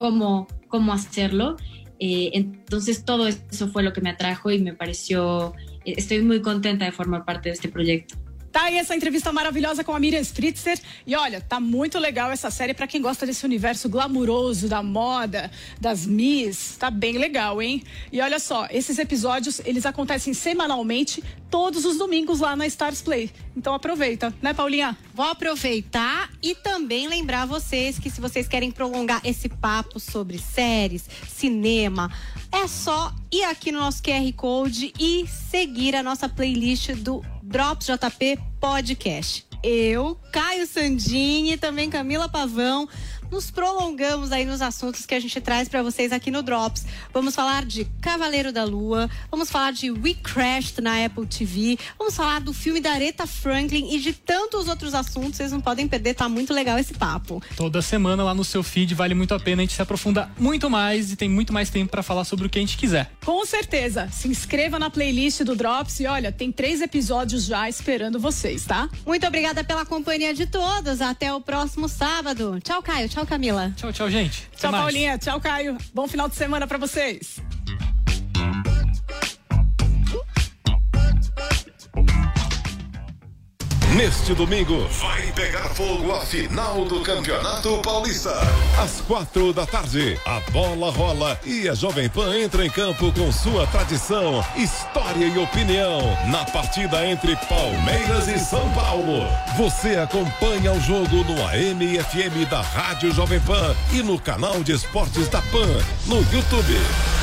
cómo, cómo hacerlo. Eh, entonces todo eso fue lo que me atrajo y me pareció, eh, estoy muy contenta de formar parte de este proyecto. Tá aí essa entrevista maravilhosa com a Miriam Spritzer. E olha, tá muito legal essa série para quem gosta desse universo glamuroso da moda, das Miss. Tá bem legal, hein? E olha só, esses episódios, eles acontecem semanalmente, todos os domingos lá na Stars Play. Então aproveita, né, Paulinha? Vou aproveitar e também lembrar vocês que se vocês querem prolongar esse papo sobre séries, cinema, é só ir aqui no nosso QR Code e seguir a nossa playlist do Drops JP Podcast. Eu, Caio Sandini, também Camila Pavão, nos prolongamos aí nos assuntos que a gente traz para vocês aqui no Drops. Vamos falar de Cavaleiro da Lua, vamos falar de We Crashed na Apple TV, vamos falar do filme da Aretha Franklin e de tantos outros assuntos. Vocês não podem perder, tá muito legal esse papo. Toda semana lá no seu feed vale muito a pena, a gente se aprofunda muito mais e tem muito mais tempo para falar sobre o que a gente quiser. Com certeza. Se inscreva na playlist do Drops e olha, tem três episódios já esperando vocês, tá? Muito obrigada pela companhia de todos. Até o próximo sábado. Tchau, Caio. Tchau. Tchau, Camila. Tchau, tchau, gente. Tchau, Paulinha. Tchau, Caio. Bom final de semana para vocês. Neste domingo, vai pegar fogo a final do Campeonato Paulista. Às quatro da tarde, a bola rola e a Jovem Pan entra em campo com sua tradição, história e opinião na partida entre Palmeiras e São Paulo. Você acompanha o jogo no AM e FM da Rádio Jovem Pan e no canal de esportes da Pan no YouTube.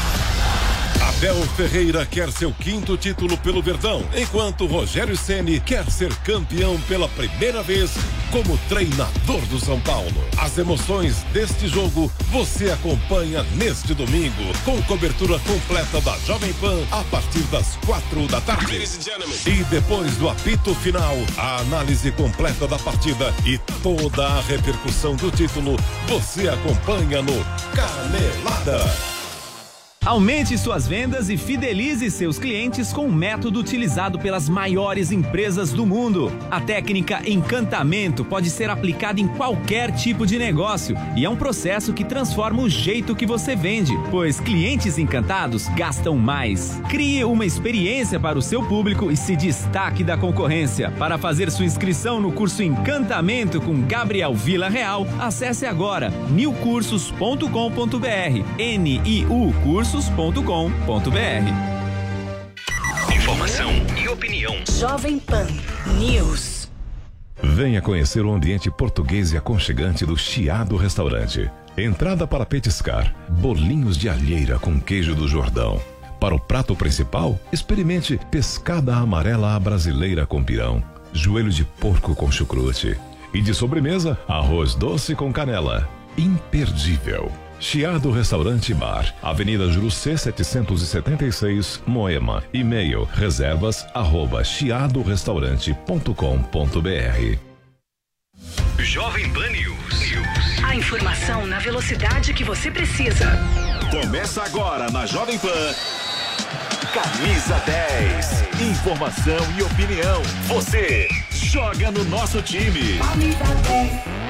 Abel Ferreira quer seu quinto título pelo Verdão, enquanto Rogério Ceni quer ser campeão pela primeira vez como treinador do São Paulo. As emoções deste jogo você acompanha neste domingo, com cobertura completa da Jovem Pan a partir das quatro da tarde. E depois do apito final, a análise completa da partida e toda a repercussão do título você acompanha no Canelada. Aumente suas vendas e fidelize seus clientes com um método utilizado pelas maiores empresas do mundo. A técnica encantamento pode ser aplicada em qualquer tipo de negócio e é um processo que transforma o jeito que você vende, pois clientes encantados gastam mais. Crie uma experiência para o seu público e se destaque da concorrência. Para fazer sua inscrição no curso Encantamento com Gabriel Vila Real, acesse agora newcursos.com.br. N-I-U Cursos cursos.com.br. Informação e opinião. Jovem Pan News. Venha conhecer o ambiente português e aconchegante do Chiado Restaurante. Entrada para petiscar, bolinhos de alheira com queijo do Jordão. Para o prato principal, experimente pescada amarela à brasileira com pirão, joelho de porco com chucrute. E de sobremesa, arroz doce com canela. Imperdível. Chiado Restaurante Bar, Avenida Jurucê 776, Moema. E-mail reservas arroba chiadorestaurante.com.br Jovem Pan News. A informação na velocidade que você precisa. Começa agora na Jovem Pan. Camisa 10. Informação e opinião. Você joga no nosso time. Camisa 10.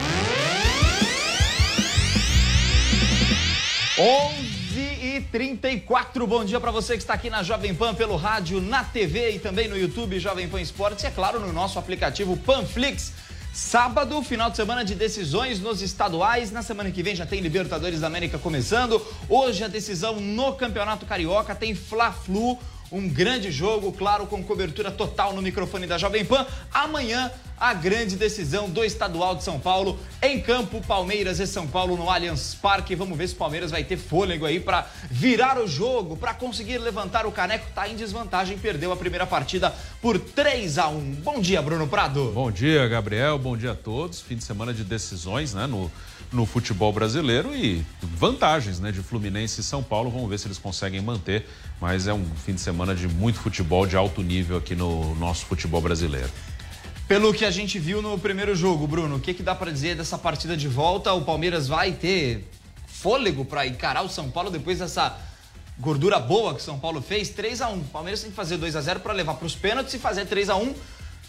11 e 34 bom dia para você que está aqui na Jovem Pan pelo rádio, na TV e também no YouTube Jovem Pan Esportes e é claro no nosso aplicativo Panflix. Sábado, final de semana de decisões nos estaduais. Na semana que vem já tem Libertadores da América começando. Hoje a decisão no Campeonato Carioca tem Fla-Flu. Um grande jogo, claro, com cobertura total no microfone da Jovem Pan. Amanhã, a grande decisão do Estadual de São Paulo. Em campo, Palmeiras e São Paulo no Allianz Parque. Vamos ver se o Palmeiras vai ter fôlego aí para virar o jogo, para conseguir levantar o caneco. Tá em desvantagem, perdeu a primeira partida por 3 a 1 Bom dia, Bruno Prado. Bom dia, Gabriel. Bom dia a todos. Fim de semana de decisões, né? No no futebol brasileiro e vantagens né, de Fluminense e São Paulo. Vamos ver se eles conseguem manter, mas é um fim de semana de muito futebol de alto nível aqui no nosso futebol brasileiro. Pelo que a gente viu no primeiro jogo, Bruno, o que, que dá para dizer dessa partida de volta? O Palmeiras vai ter fôlego para encarar o São Paulo depois dessa gordura boa que São Paulo fez? 3 a 1 O Palmeiras tem que fazer 2 a 0 para levar para os pênaltis e fazer 3 a 1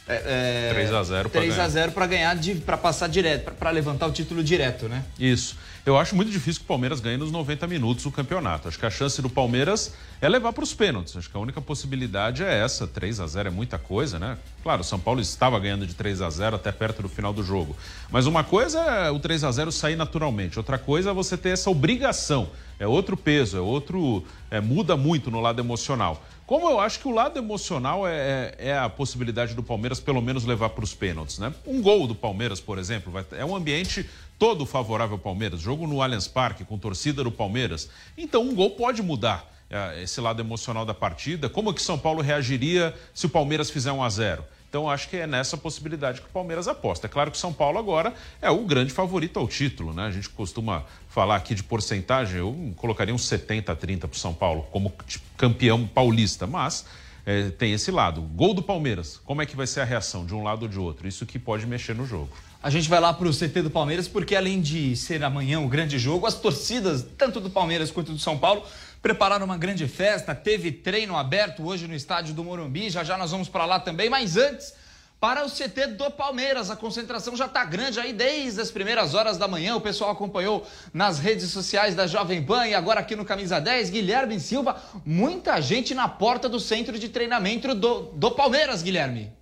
É, 3 a 0 pra 3 a ganhar. 0 para ganhar, pra passar direto, pra levantar o título direto, né? Isso. Eu acho muito difícil que o Palmeiras ganhe nos 90 minutos o campeonato. Acho que a chance do Palmeiras é levar para os pênaltis. Acho que a única possibilidade é essa. 3 a 0 é muita coisa, né? Claro, o São Paulo estava ganhando de 3 a 0 até perto do final do jogo. Mas uma coisa é o 3 a 0 sair naturalmente. Outra coisa é você ter essa obrigação. É outro peso, é outro. é, muda muito no lado emocional. Como eu acho que o lado emocional é, é- é a possibilidade do Palmeiras pelo menos levar para os pênaltis, né? Um gol do Palmeiras, por exemplo, vai- é um ambiente todo favorável ao Palmeiras. Jogo no Allianz Parque com torcida do Palmeiras. Então um gol pode mudar é, esse lado emocional da partida. Como que São Paulo reagiria se o Palmeiras fizer 1 a 0? Então acho que é nessa possibilidade que o Palmeiras aposta. É claro que o São Paulo agora é o grande favorito ao título, né? A gente costuma falar aqui de porcentagem, eu colocaria uns 70 a 30 para o São Paulo como tipo, campeão paulista, mas é, tem esse lado. Gol do Palmeiras, como é que vai ser a reação de um lado ou de outro? Isso que pode mexer no jogo. A gente vai lá pro CT do Palmeiras porque além de ser amanhã o grande jogo, as torcidas, tanto do Palmeiras quanto do São Paulo, prepararam uma grande festa, teve treino aberto hoje no estádio do Morumbi, já já nós vamos para lá também, mas antes, para o CT do Palmeiras, a concentração já está grande aí desde as primeiras horas da manhã, o pessoal acompanhou nas redes sociais da Jovem Pan e agora aqui no Camisa 10, Guilherme Silva, muita gente na porta do centro de treinamento do, do Palmeiras, Guilherme.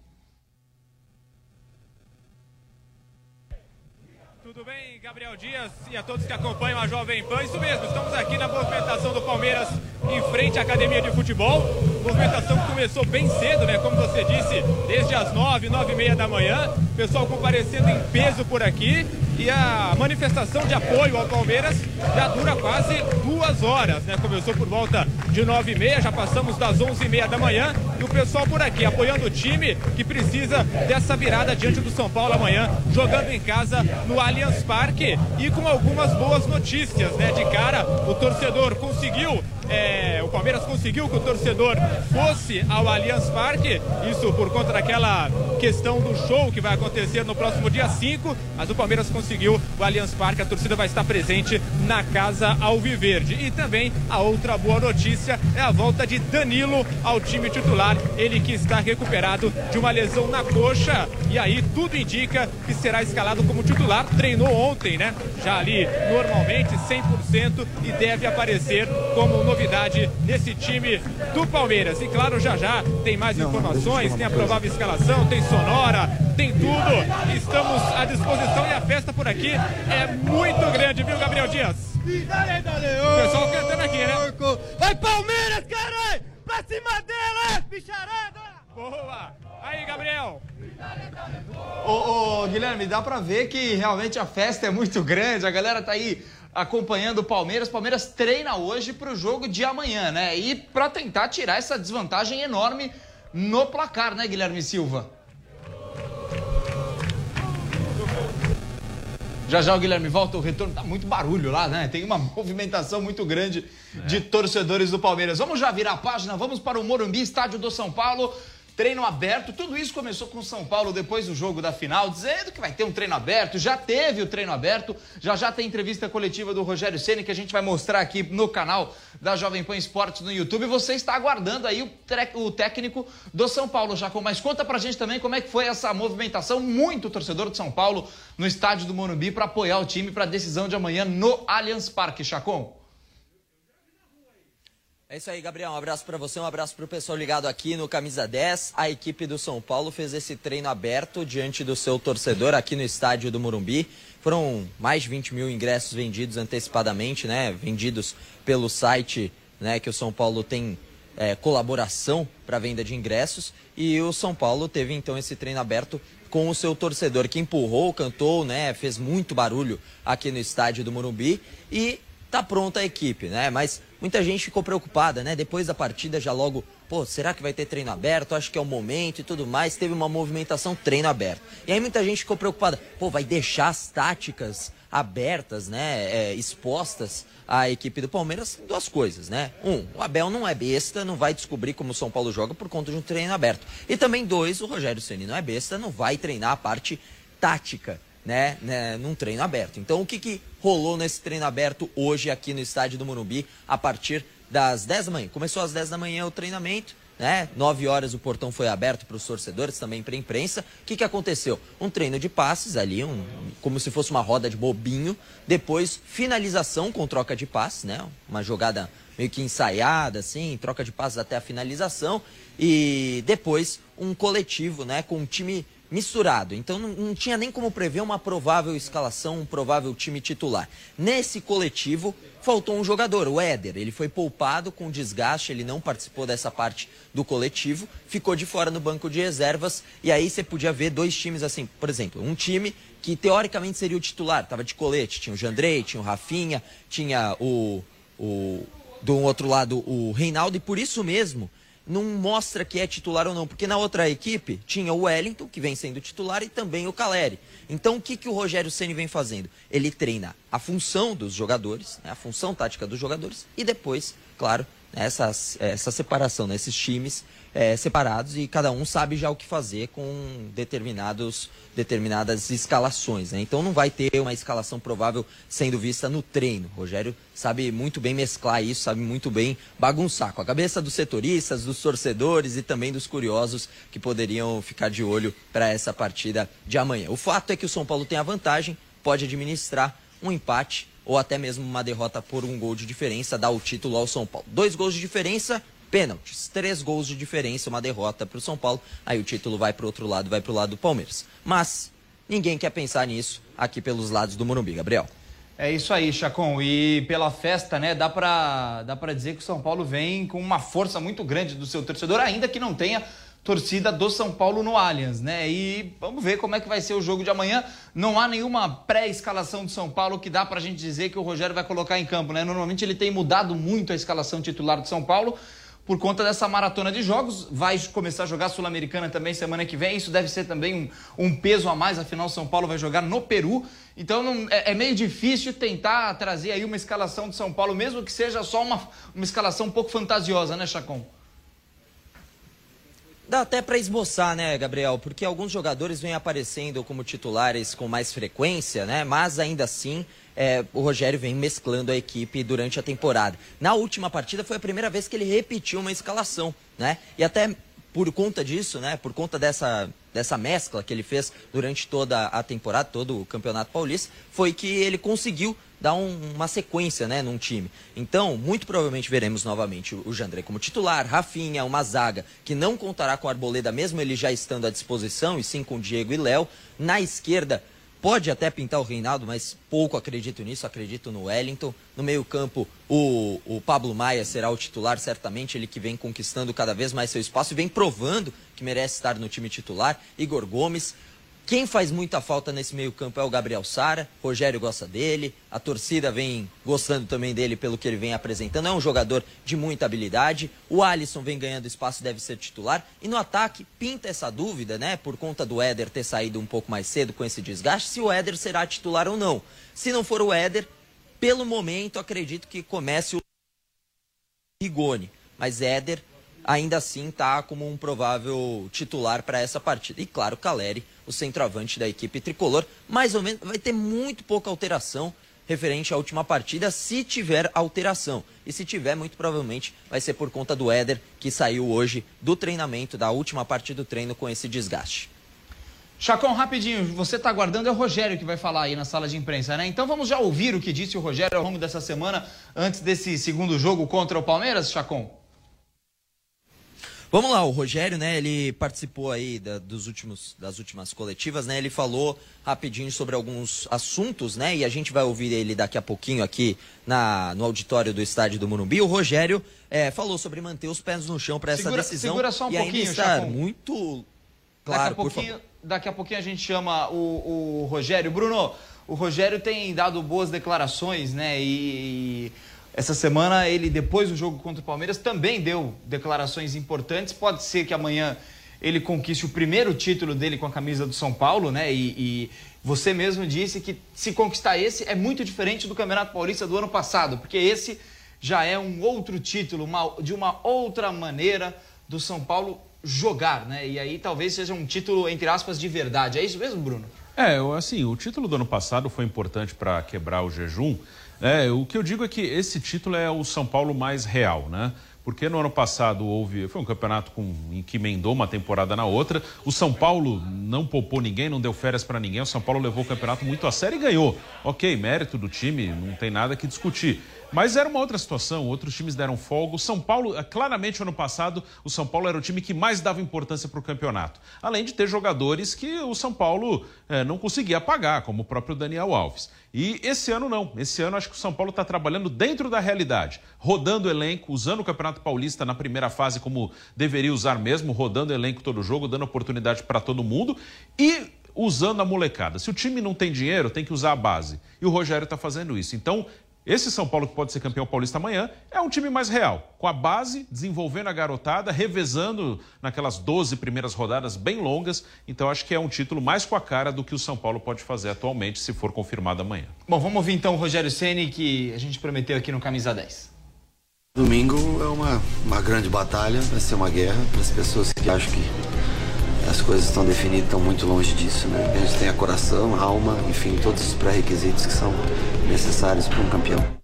Gabriel Dias e a todos que acompanham a Jovem Pan. Isso mesmo, estamos aqui na movimentação do Palmeiras em frente à Academia de Futebol. Movimentação que começou bem cedo, né? Como você disse, desde as nove, nove e meia da manhã. Pessoal comparecendo em peso por aqui. E a manifestação de apoio ao Palmeiras já dura quase duas horas, né? Começou por volta de nove e meia, já passamos das onze e meia da manhã. E o pessoal por aqui apoiando o time que precisa dessa virada diante do São Paulo amanhã, jogando em casa no Allianz Parque e com algumas boas notícias, né? De cara, o torcedor conseguiu, é, o Palmeiras conseguiu que o torcedor fosse ao Allianz Parque, isso por conta daquela questão do show que vai acontecer no próximo dia 5, mas o Palmeiras conseguiu o Allianz Parque, a torcida vai estar presente na casa Alviverde. E também a outra boa notícia é a volta de Danilo ao time titular, ele que está recuperado de uma lesão na coxa. E aí tudo indica que será escalado como titular, treinou ontem, né? Já ali normalmente 100% e deve aparecer como novidade nesse time do Palmeiras. E claro, já já tem mais informações, tem a provável escalação, tem sonora, tem tudo. Estamos à disposição e a festa por aqui é muito grande, viu, Gabriel Dias? O pessoal cantando aqui, né? Vai Palmeiras, caralho! Pra cima dela, bicharada! Boa! Aí, Gabriel! Ô, ô, Guilherme, dá pra ver que realmente a festa é muito grande, a galera tá aí acompanhando o Palmeiras. Palmeiras treina hoje pro jogo de amanhã, né? E pra tentar tirar essa desvantagem enorme no placar, né, Guilherme Silva? Já já o Guilherme volta, o retorno tá muito barulho lá, né? Tem uma movimentação muito grande de torcedores do Palmeiras. Vamos já virar a página, vamos para o Morumbi, estádio do São Paulo. Treino aberto, tudo isso começou com o São Paulo depois do jogo da final, dizendo que vai ter um treino aberto. Já teve o treino aberto, já já tem entrevista coletiva do Rogério Ceni que a gente vai mostrar aqui no canal da Jovem Pan Esportes no YouTube. Você está aguardando aí o, o técnico do São Paulo, Jacom. Mas conta pra gente também como é que foi essa movimentação. Muito torcedor do São Paulo no estádio do Morumbi para apoiar o time para a decisão de amanhã no Allianz Parque, Chacon. É isso aí, Gabriel. Um abraço para você, um abraço para o pessoal ligado aqui no Camisa 10. A equipe do São Paulo fez esse treino aberto diante do seu torcedor aqui no estádio do Morumbi. Foram mais de 20 mil ingressos vendidos antecipadamente, né? Vendidos pelo site né, que o São Paulo tem é, colaboração para venda de ingressos. E o São Paulo teve então esse treino aberto com o seu torcedor que empurrou, cantou, né? Fez muito barulho aqui no estádio do Morumbi. E tá pronta a equipe, né? Mas muita gente ficou preocupada, né? Depois da partida já logo, pô, será que vai ter treino aberto? Acho que é o momento e tudo mais. Teve uma movimentação treino aberto. E aí muita gente ficou preocupada, pô, vai deixar as táticas abertas, né? É, expostas à equipe do Palmeiras? Duas coisas, né? Um, o Abel não é besta, não vai descobrir como o São Paulo joga por conta de um treino aberto. E também dois, o Rogério Ceni não é besta, não vai treinar a parte tática né, né, num treino aberto. Então, o que, que rolou nesse treino aberto hoje aqui no estádio do Morumbi a partir das 10 da manhã? Começou às 10 da manhã o treinamento, né? Nove horas o portão foi aberto para os torcedores, também para a imprensa. O que, que aconteceu? Um treino de passes ali, um, como se fosse uma roda de bobinho. Depois, finalização com troca de passes, né? Uma jogada meio que ensaiada, assim, troca de passes até a finalização. E depois, um coletivo, né? Com um time misturado. Então não, não, tinha nem como prever uma provável escalação, um provável time titular. Nesse coletivo faltou um jogador, o Éder. Ele foi poupado com desgaste, ele não participou dessa parte do coletivo, ficou de fora no banco de reservas e aí você podia ver dois times assim, por exemplo, um time que teoricamente seria o titular, estava de colete, tinha o Jandrei, tinha o Rafinha, tinha o, o do outro lado o Reinaldo e por isso mesmo não mostra que é titular ou não, porque na outra equipe tinha o Wellington, que vem sendo titular, e também o Caleri. Então o que, que o Rogério Ceni vem fazendo? Ele treina a função dos jogadores, né, a função tática dos jogadores, e depois, claro, essa, essa separação, né, times é, separados e cada um sabe já o que fazer com determinados, determinadas escalações. Né? Então não vai ter uma escalação provável sendo vista no treino. Rogério sabe muito bem mesclar isso, sabe muito bem bagunçar com a cabeça dos setoristas, dos torcedores e também dos curiosos que poderiam ficar de olho para essa partida de amanhã. O fato é que o São Paulo tem a vantagem, pode administrar um empate ou até mesmo uma derrota por um gol de diferença, dá o título ao São Paulo. Dois gols de diferença pênaltis. Três gols de diferença, uma derrota para o São Paulo. Aí o título vai para o outro lado, vai para o lado do Palmeiras. Mas ninguém quer pensar nisso aqui pelos lados do Morumbi, Gabriel. É isso aí, Chacon. E pela festa, né, dá para dá pra dizer que o São Paulo vem com uma força muito grande do seu torcedor, ainda que não tenha torcida do São Paulo no Allianz, né? E vamos ver como é que vai ser o jogo de amanhã. Não há nenhuma pré-escalação do São Paulo que dá pra gente dizer que o Rogério vai colocar em campo, né? Normalmente ele tem mudado muito a escalação titular do São Paulo por conta dessa maratona de jogos. Vai começar a jogar Sul-Americana também semana que vem. Isso deve ser também um, um, peso a mais, afinal, São Paulo vai jogar no Peru. Então não, é, é, meio difícil tentar trazer aí uma escalação de São Paulo, mesmo que seja só uma, uma escalação um pouco fantasiosa, né, Chacon? Dá até para esboçar, né, Gabriel? Porque alguns jogadores vêm aparecendo como titulares com mais frequência, né? Mas ainda assim é, o Rogério vem mesclando a equipe durante a temporada. Na última partida foi a primeira vez que ele repetiu uma escalação, né? E até por conta disso, né? Por conta dessa, dessa mescla que ele fez durante toda a temporada, todo o Campeonato Paulista, foi que ele conseguiu dar um, uma sequência, né, num time. Então, muito provavelmente veremos novamente o, o como titular, Rafinha, uma zaga que não contará com a Arboleda, mesmo ele já estando à disposição, e sim com Diego e Léo. Na esquerda, Pode até pintar o Reinaldo, mas pouco acredito nisso, acredito no Wellington. No meio-campo, o, o Pablo Maia será o titular, certamente, ele que vem conquistando cada vez mais seu espaço e vem provando que merece estar no time titular. Igor Gomes. Quem faz muita falta nesse meio-campo é o Gabriel Sara. Rogério gosta dele. A torcida vem gostando também dele pelo que ele vem apresentando. É um jogador de muita habilidade. O Alisson vem ganhando espaço, deve ser titular. E no ataque, pinta essa dúvida, né? Por conta do Éder ter saído um pouco mais cedo com esse desgaste, se o Éder será titular ou não. Se não for o Éder, pelo momento, acredito que comece o Rigoni. Mas Éder ainda assim está como um provável titular para essa partida. E claro, Caleri, o centroavante da equipe tricolor, mais ou menos vai ter muito pouca alteração referente à última partida, se tiver alteração. E se tiver, muito provavelmente vai ser por conta do Éder, que saiu hoje do treinamento, da última parte do treino com esse desgaste. Chacon, rapidinho, você está aguardando, é o Rogério que vai falar aí na sala de imprensa, né? Então vamos já ouvir o que disse o Rogério ao longo dessa semana, antes desse segundo jogo contra o Palmeiras, Chacon? Vamos lá, o Rogério, né, ele participou aí da, dos últimos, das últimas coletivas, né, ele falou rapidinho sobre alguns assuntos, né, e a gente vai ouvir ele daqui a pouquinho aqui na, no auditório do estádio do Morumbi. O Rogério é, falou sobre manter os pés no chão para essa segura, decisão. Segura só um e pouquinho, estar muito claro, daqui a pouquinho, Daqui a pouquinho a gente chama o, o Rogério. Bruno, o Rogério tem dado boas declarações, né, e, e essa semana, ele, depois do jogo contra o Palmeiras, também deu declarações importantes. Pode ser que amanhã ele conquiste o primeiro título dele com a camisa do São Paulo, né? E, e, você mesmo disse que se conquistar esse é muito diferente do Campeonato Paulista do ano passado, porque esse já é um outro título, uma, de uma outra maneira do São Paulo jogar, né? E aí talvez seja um título, entre aspas, de verdade. É isso mesmo, Bruno? É, assim, o título do ano passado foi importante para quebrar o jejum. É, o que eu digo é que esse título é o São Paulo mais real, né? porque no ano passado houve. Foi um campeonato com, em que emendou uma temporada na outra. O São Paulo não poupou ninguém, não deu férias para ninguém. O São Paulo levou o campeonato muito a sério e ganhou. Ok, mérito do time, não tem nada que discutir. Mas era uma outra situação, outros times deram folga. O São Paulo, eh, claramente, ano passado, o São Paulo era o time que mais dava importância para o campeonato. Além de ter jogadores que o São Paulo eh, não conseguia pagar, como o próprio Daniel Alves. E esse ano não. Esse ano acho que o São Paulo está trabalhando dentro da realidade, rodando o elenco, usando o Campeonato Paulista na primeira fase como deveria usar mesmo, rodando o elenco todo jogo, dando oportunidade para todo mundo e usando a molecada. Se o time não tem dinheiro, tem que usar a base. E o Rogério está fazendo isso. Então, esse São Paulo que pode ser campeão paulista amanhã é um time mais real, com a base, desenvolvendo a garotada, revezando naquelas 12 primeiras rodadas bem longas. Então acho que é um título mais com a cara do que o São Paulo pode fazer atualmente, se for confirmado amanhã. Bom, vamos ouvir então o Rogério Ceni que a gente prometeu aqui no Camisa 10. Domingo é uma, uma grande batalha, vai ser uma guerra para as pessoas que acham que as coisas estão definidas, estão muito longe disso, né? A gente tem a coração, a alma, enfim, todos os pré-requisitos que são necessários para um campeão.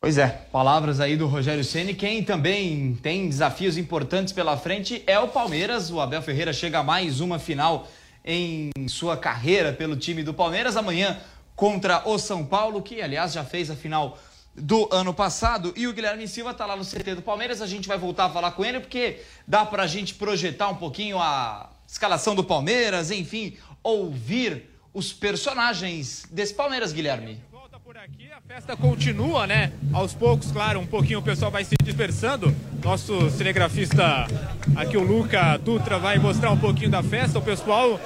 Pois é, palavras aí do Rogério Ceni. Quem também tem desafios importantes pela frente é o Palmeiras. O Abel Ferreira chega a mais uma final em sua carreira pelo time do Palmeiras amanhã contra o São Paulo, que aliás já fez a final do ano passado. E o Guilherme Silva está lá no CT do Palmeiras. A gente vai voltar a falar com ele porque dá para a gente projetar um pouquinho a escalação do Palmeiras, enfim, ouvir os personagens desse Palmeiras, Guilherme. A festa continua, né? Aos poucos, claro, um pouquinho o pessoal vai se dispersando. Nosso cinegrafista aqui, o Luca Dutra, vai mostrar um pouquinho da festa. O pessoal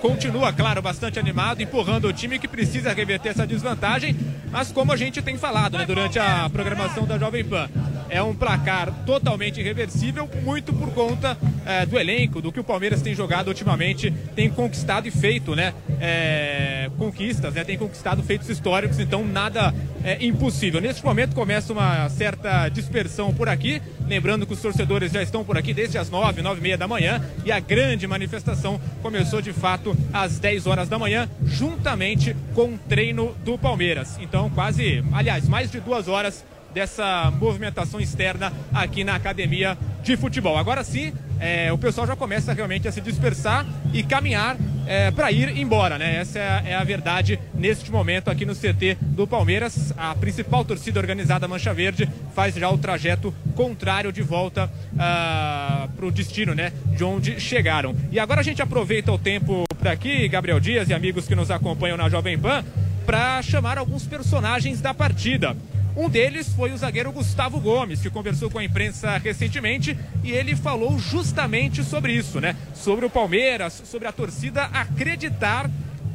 continua, claro, bastante animado, empurrando o time que precisa reverter essa desvantagem. Mas como a gente tem falado né, durante a programação da Jovem Pan, é um placar totalmente irreversível, muito por conta é, do elenco, do que o Palmeiras tem jogado ultimamente, tem conquistado e feito, né? É, conquistas, né? Tem conquistado feitos históricos, então nada é impossível. Neste momento começa uma certa dispersão por aqui, lembrando que os torcedores já estão por aqui desde as nove, nove e meia da manhã e a grande manifestação começou de fato às 10 horas da manhã, juntamente com o treino do Palmeiras. Então quase, aliás, mais de duas horas dessa movimentação externa aqui na academia de futebol. Agora sim, é, o pessoal já começa realmente a se dispersar e caminhar é, para ir embora, né? Essa é a, é a, verdade neste momento aqui no CT do Palmeiras. A principal torcida organizada Mancha Verde faz já o trajeto contrário de volta ah, para o destino, né? De onde chegaram. E agora a gente aproveita o tempo para aqui, Gabriel Dias e amigos que nos acompanham na Jovem Pan, para chamar alguns personagens da partida. Um deles foi o zagueiro Gustavo Gomes, que conversou com a imprensa recentemente e ele falou justamente sobre isso, né? Sobre o Palmeiras, sobre a torcida acreditar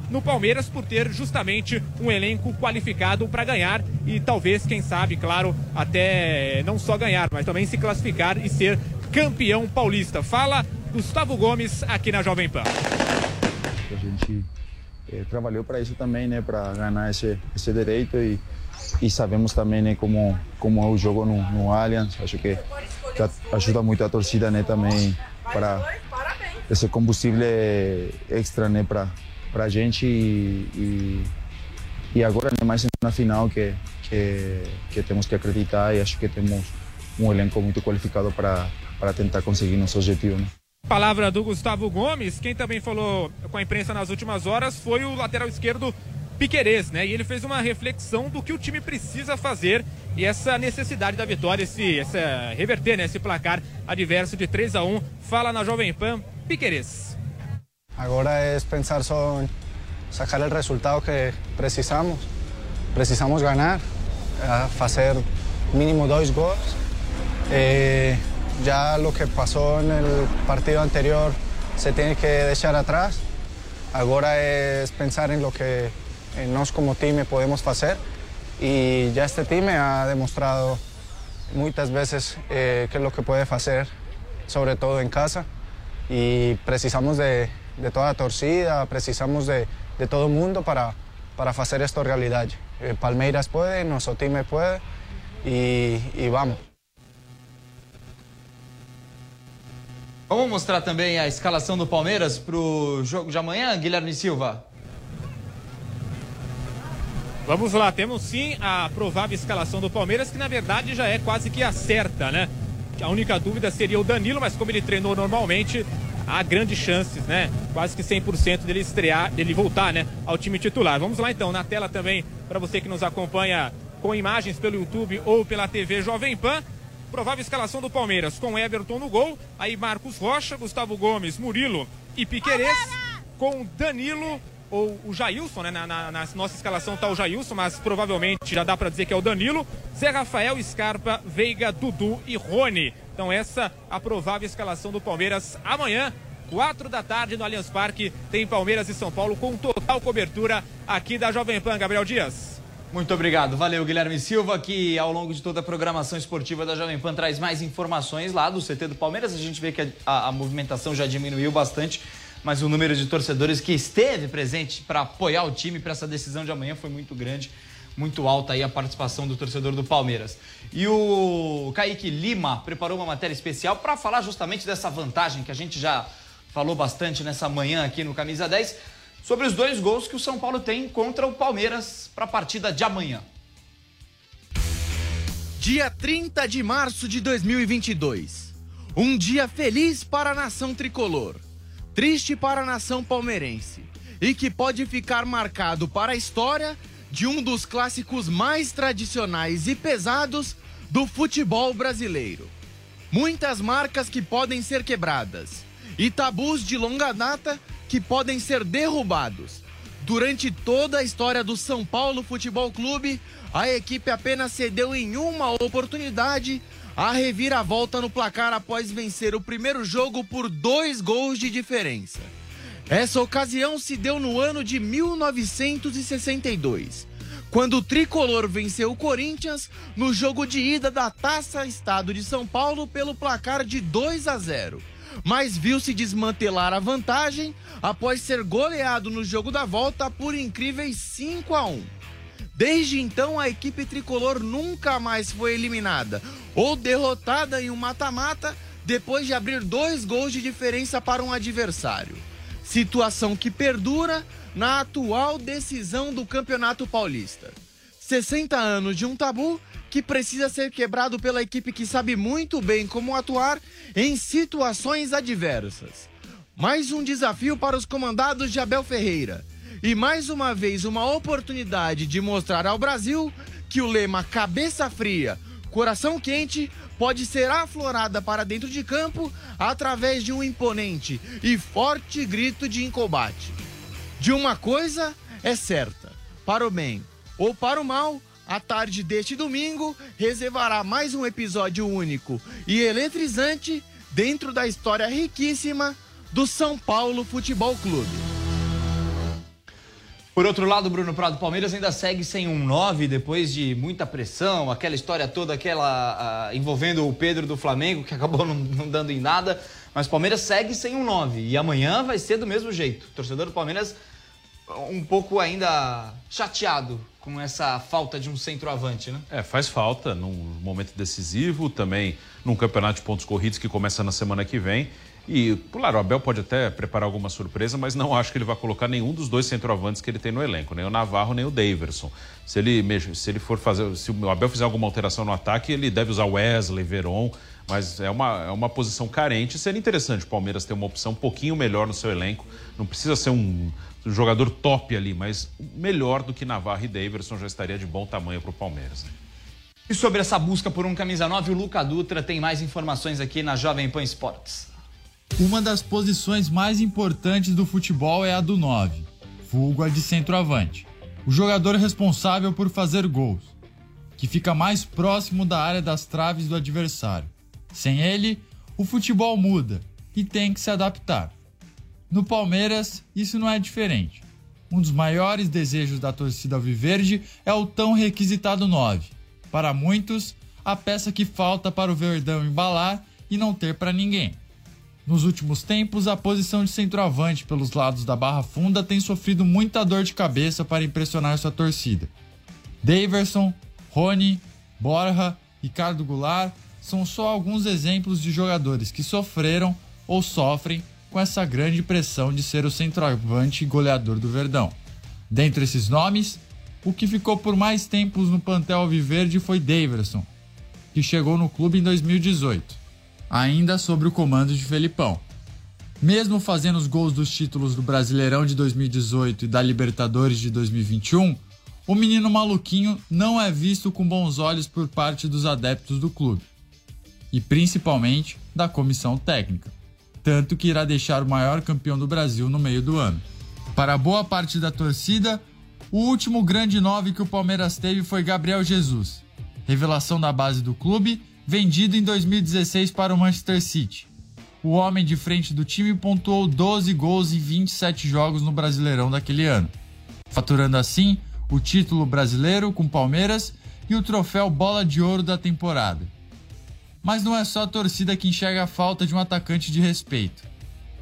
no Palmeiras por ter justamente um elenco qualificado para ganhar e talvez, quem sabe, claro, até não só ganhar, mas também se classificar e ser campeão paulista. Fala Gustavo Gomes aqui na Jovem Pan. A gente eh, trabalhou para isso também, né, para ganhar esse, esse direito e e sabemos também né, como como é o jogo no, no Allianz. Acho que, ajuda muito a torcida né, também para esse combustível extra né, para a gente e, e, e, agora né, mais na final que, que que temos que acreditar e acho que temos um elenco muito qualificado para para tentar conseguir nosso objetivo. Né? Palavra do Gustavo Gomes. Quem também falou com a imprensa nas últimas horas foi o lateral esquerdo Piquerez, né? E ele fez uma reflexão do que o time precisa fazer e essa necessidade da vitória, esse, reverter né, esse placar adverso de 3 a 1 Fala na Jovem Pan, Piquerez. Agora é pensar só em sacar o resultado que precisamos. Precisamos ganhar, fazer mínimo dois gols. Eh, já o que passou no partido anterior se tem que deixar atrás. Agora é pensar em lo que eh, nós como time podemos hacer y ya este time ha demostrado muchas veces eh, qué es lo que puede hacer, sobre todo en casa y precisamos de, de toda la torcida, precisamos de, de todo mundo para, para hacer esto realidad. Eh, Palmeiras puede, nuestro time puede y, y vamos. Vamos mostrar também a escalação do Palmeiras para o jogo de amanhã, Guilherme Silva? Vamos lá, temos sim a provável escalação do Palmeiras, que na verdade já é quase que acerta, né? A única dúvida seria o Danilo, mas como ele treinou normalmente, há grandes chances, né? Quase que 100% dele estrear, dele voltar, né, ao time titular. Vamos lá então, na tela também, para você que nos acompanha com imagens pelo YouTube ou pela TV Jovem Pan, provável escalação do Palmeiras, com Everton no gol, aí Marcos Rocha, Gustavo Gomes, Murilo e Piquerez, com Danilo ou o Jailson, né? Na, na, na nossa escalação tá o Jailson, mas provavelmente já dá para dizer que é o Danilo. Zé Rafael, Scarpa, Veiga, Dudu e Rony. Então essa a provável escalação do Palmeiras amanhã, quatro da tarde no Allianz Parque, tem Palmeiras e São Paulo com total cobertura aqui da Jovem Pan. Gabriel Dias. Muito obrigado. Valeu, Guilherme Silva, que ao longo de toda a programação esportiva da Jovem Pan traz mais informações lá do CT do Palmeiras. A gente vê que a, a, a movimentação já diminuiu bastante mas o número de torcedores que esteve presente para apoiar o time para essa decisão de amanhã foi muito grande, muito alta aí a participação do torcedor do Palmeiras. E o Kaique Lima preparou uma matéria especial para falar justamente dessa vantagem que a gente já falou bastante nessa manhã aqui no Camisa 10, sobre os dois gols que o São Paulo tem contra o Palmeiras para a partida de amanhã. Dia 30 de março de 2022. Um dia feliz para a nação tricolor triste para a nação palmeirense e que pode ficar marcado para a história de um dos clássicos mais tradicionais e pesados do futebol brasileiro. Muitas marcas que podem ser quebradas e tabus de longa data que podem ser derrubados. Durante toda a história do São Paulo Futebol Clube, a equipe apenas cedeu em uma oportunidade a reviravolta no placar após vencer o primeiro jogo por dois gols de diferença. Essa ocasião se deu no ano de 1962, quando o tricolor venceu o Corinthians no jogo de ida da Taça Estado de São Paulo pelo placar de 2 a 0. Mas viu-se desmantelar a vantagem após ser goleado no jogo da volta por incríveis 5 a 1. Desde então, a equipe tricolor nunca mais foi eliminada ou derrotada em um mata-mata depois de abrir dois gols de diferença para um adversário. Situação que perdura na atual decisão do Campeonato Paulista. 60 anos de um tabu que precisa ser quebrado pela equipe que sabe muito bem como atuar em situações adversas. Mais um desafio para os comandados de Abel Ferreira e mais uma vez, uma oportunidade de mostrar ao Brasil que o lema cabeça fria, coração quente pode ser aflorada para dentro de campo através de um imponente e forte grito de combate. De uma coisa é certa: para o bem ou para o mal, a tarde deste domingo reservará mais um episódio único e eletrizante dentro da história riquíssima do São Paulo Futebol Clube. Por outro lado, Bruno Prado, Palmeiras ainda segue sem um 9 depois de muita pressão, aquela história toda aquela uh, envolvendo o Pedro do Flamengo, que acabou não, não dando em nada. Mas Palmeiras segue sem um 9 e amanhã vai ser do mesmo jeito. O torcedor do Palmeiras um pouco ainda chateado com essa falta de um centroavante, né? É, faz falta num momento decisivo, também num campeonato de pontos corridos que começa na semana que vem. E, claro, o Abel pode até preparar alguma surpresa, mas não acho que ele vai colocar nenhum dos dois centroavantes que ele tem no elenco, nem o Navarro, nem o Daverson. Se ele, se ele for fazer, se o Abel fizer alguma alteração no ataque, ele deve usar Wesley, Veron, mas é uma, é uma posição carente. Seria interessante o Palmeiras ter uma opção um pouquinho melhor no seu elenco. Não precisa ser um, um jogador top ali, mas melhor do que Navarro e Daverson já estaria de bom tamanho para o Palmeiras. Né? E sobre essa busca por um camisa 9, o Luca Dutra tem mais informações aqui na Jovem Pan Esportes. Uma das posições mais importantes do futebol é a do 9, vulgo a de centroavante. O jogador responsável por fazer gols, que fica mais próximo da área das traves do adversário. Sem ele, o futebol muda e tem que se adaptar. No Palmeiras, isso não é diferente. Um dos maiores desejos da torcida Alviverde é o tão requisitado 9. Para muitos, a peça que falta para o Verdão embalar e não ter para ninguém. Nos últimos tempos, a posição de centroavante pelos lados da barra funda tem sofrido muita dor de cabeça para impressionar sua torcida. Daverson, Rony, Borja, Ricardo Goulart são só alguns exemplos de jogadores que sofreram ou sofrem com essa grande pressão de ser o centroavante goleador do Verdão. Dentre esses nomes, o que ficou por mais tempos no plantel alviverde foi Daverson, que chegou no clube em 2018, ainda sob o comando de Felipão. Mesmo fazendo os gols dos títulos do Brasileirão de 2018 e da Libertadores de 2021, o menino maluquinho não é visto com bons olhos por parte dos adeptos do clube, e principalmente da comissão técnica, tanto que irá deixar o maior campeão do Brasil no meio do ano. Para boa parte da torcida, o último grande nove que o Palmeiras teve foi Gabriel Jesus, revelação da base do clube, vendido em 2016 para o Manchester City o homem de frente do time pontuou 12 gols em 27 jogos no Brasileirão daquele ano, faturando assim o título brasileiro com Palmeiras e o troféu Bola de Ouro da temporada. Mas não é só a torcida que enxerga a falta de um atacante de respeito.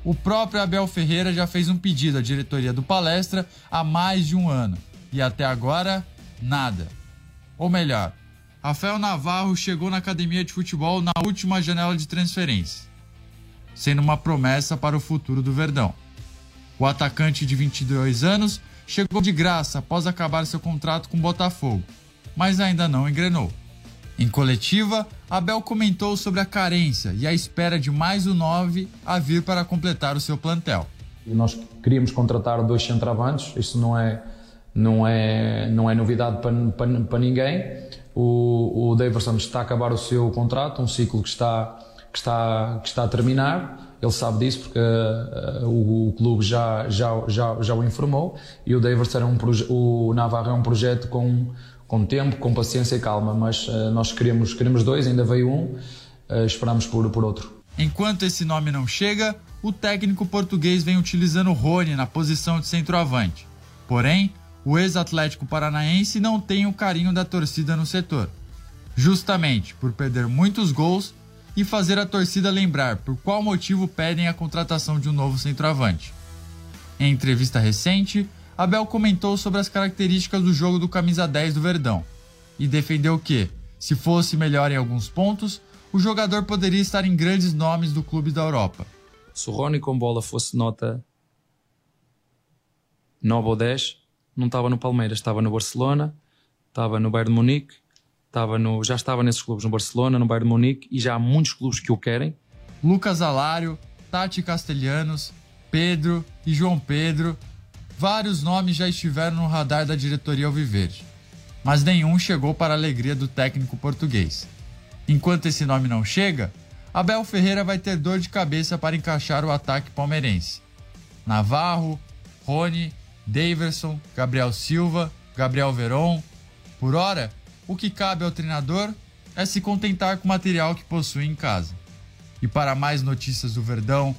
O próprio Abel Ferreira já fez um pedido à diretoria do Palestra há mais de um ano e até agora, nada. Ou melhor, Rafael Navarro chegou na academia de futebol na última janela de transferência sendo uma promessa para o futuro do Verdão. O atacante de 22 anos chegou de graça após acabar seu contrato com o Botafogo, mas ainda não engrenou. Em coletiva, Abel comentou sobre a carência e a espera de mais um 9 a vir para completar o seu plantel. Nós queríamos contratar dois centravantes, isso não é, não é, não é novidade para, para, para ninguém. O, o Daverson está a acabar o seu contrato, um ciclo que está que está, que está a terminar. Ele sabe disso porque uh, o, o, clube já, já, já, já o informou e o Davis era um o Navarro é um projeto com, com tempo, com paciência e calma, mas uh, nós queremos, queremos dois, ainda veio um, uh, esperamos por, por outro. Enquanto esse nome não chega, o técnico português vem utilizando Rony na posição de centroavante. Porém, o ex-atlético paranaense não tem o carinho da torcida no setor. Justamente por perder muitos gols e fazer a torcida lembrar por qual motivo pedem a contratação de um novo centroavante. Em entrevista recente, Abel comentou sobre as características do jogo do camisa 10 do Verdão e defendeu que, se fosse melhor em alguns pontos, o jogador poderia estar em grandes nomes do clube da Europa. Se o Rony com bola fosse nota 9 ou 10, não estava no Palmeiras, estava no Barcelona, estava no Bayern de Munique, Estava no, já estava nesses clubes, no Barcelona, no Bayern de Munique, e já há muitos clubes que o querem. Lucas Alário, Tati Castelhanos, Pedro e João Pedro, vários nomes já estiveram no radar da diretoria Alviverde, mas nenhum chegou para a alegria do técnico português. Enquanto esse nome não chega, Abel Ferreira vai ter dor de cabeça para encaixar o ataque palmeirense. Navarro, Rony, Daverson, Gabriel Silva, Gabriel Veron. Por hora, o que cabe ao treinador é se contentar com o material que possui em casa. E para mais notícias do Verdão,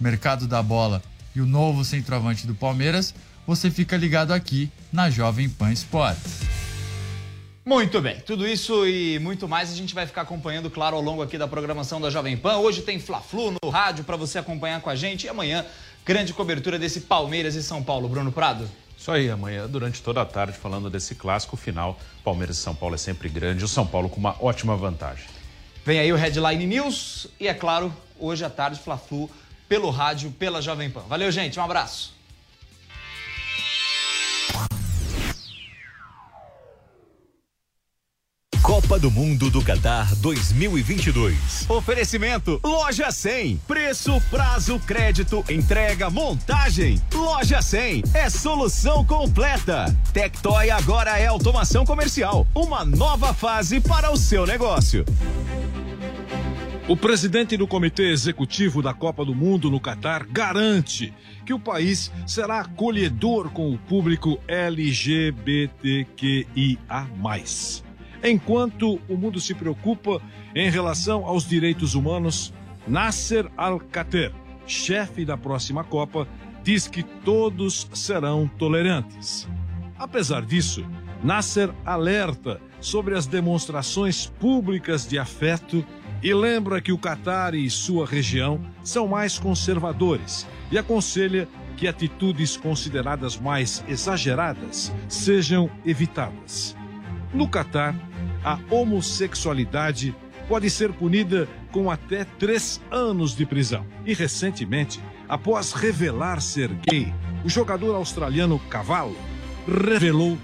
mercado da bola e o novo centroavante do Palmeiras, você fica ligado aqui na Jovem Pan Esportes. Muito bem, tudo isso e muito mais a gente vai ficar acompanhando, claro, ao longo aqui da programação da Jovem Pan. Hoje tem Fla-Flu no rádio para você acompanhar com a gente e amanhã grande cobertura desse Palmeiras e São Paulo. Bruno Prado. Isso aí, amanhã, durante toda a tarde, falando desse clássico final. Palmeiras e São Paulo é sempre grande, o São Paulo com uma ótima vantagem. Vem aí o Headline News e, é claro, hoje à tarde, Fla-Flu, pelo rádio, pela Jovem Pan. Valeu, gente, um abraço. Copa do Mundo do Qatar 2022. Oferecimento Loja 100. Preço, prazo, crédito, entrega, montagem. Loja 100 é solução completa. Tectoy agora é automação comercial. Uma nova fase para o seu negócio. O presidente do Comitê Executivo da Copa do Mundo no Catar garante que o país será acolhedor com o público LGBTQIA enquanto o mundo se preocupa em relação aos direitos humanos, Nasser Al-Khater, chefe da próxima Copa, diz que todos serão tolerantes. Apesar disso, Nasser alerta sobre as demonstrações públicas de afeto e lembra que o Catar e sua região são mais conservadores e aconselha que atitudes consideradas mais exageradas sejam evitadas. No Catar, a homossexualidade pode ser punida com até três anos de prisão. E recentemente, após revelar ser gay, o jogador australiano Cavallo revelou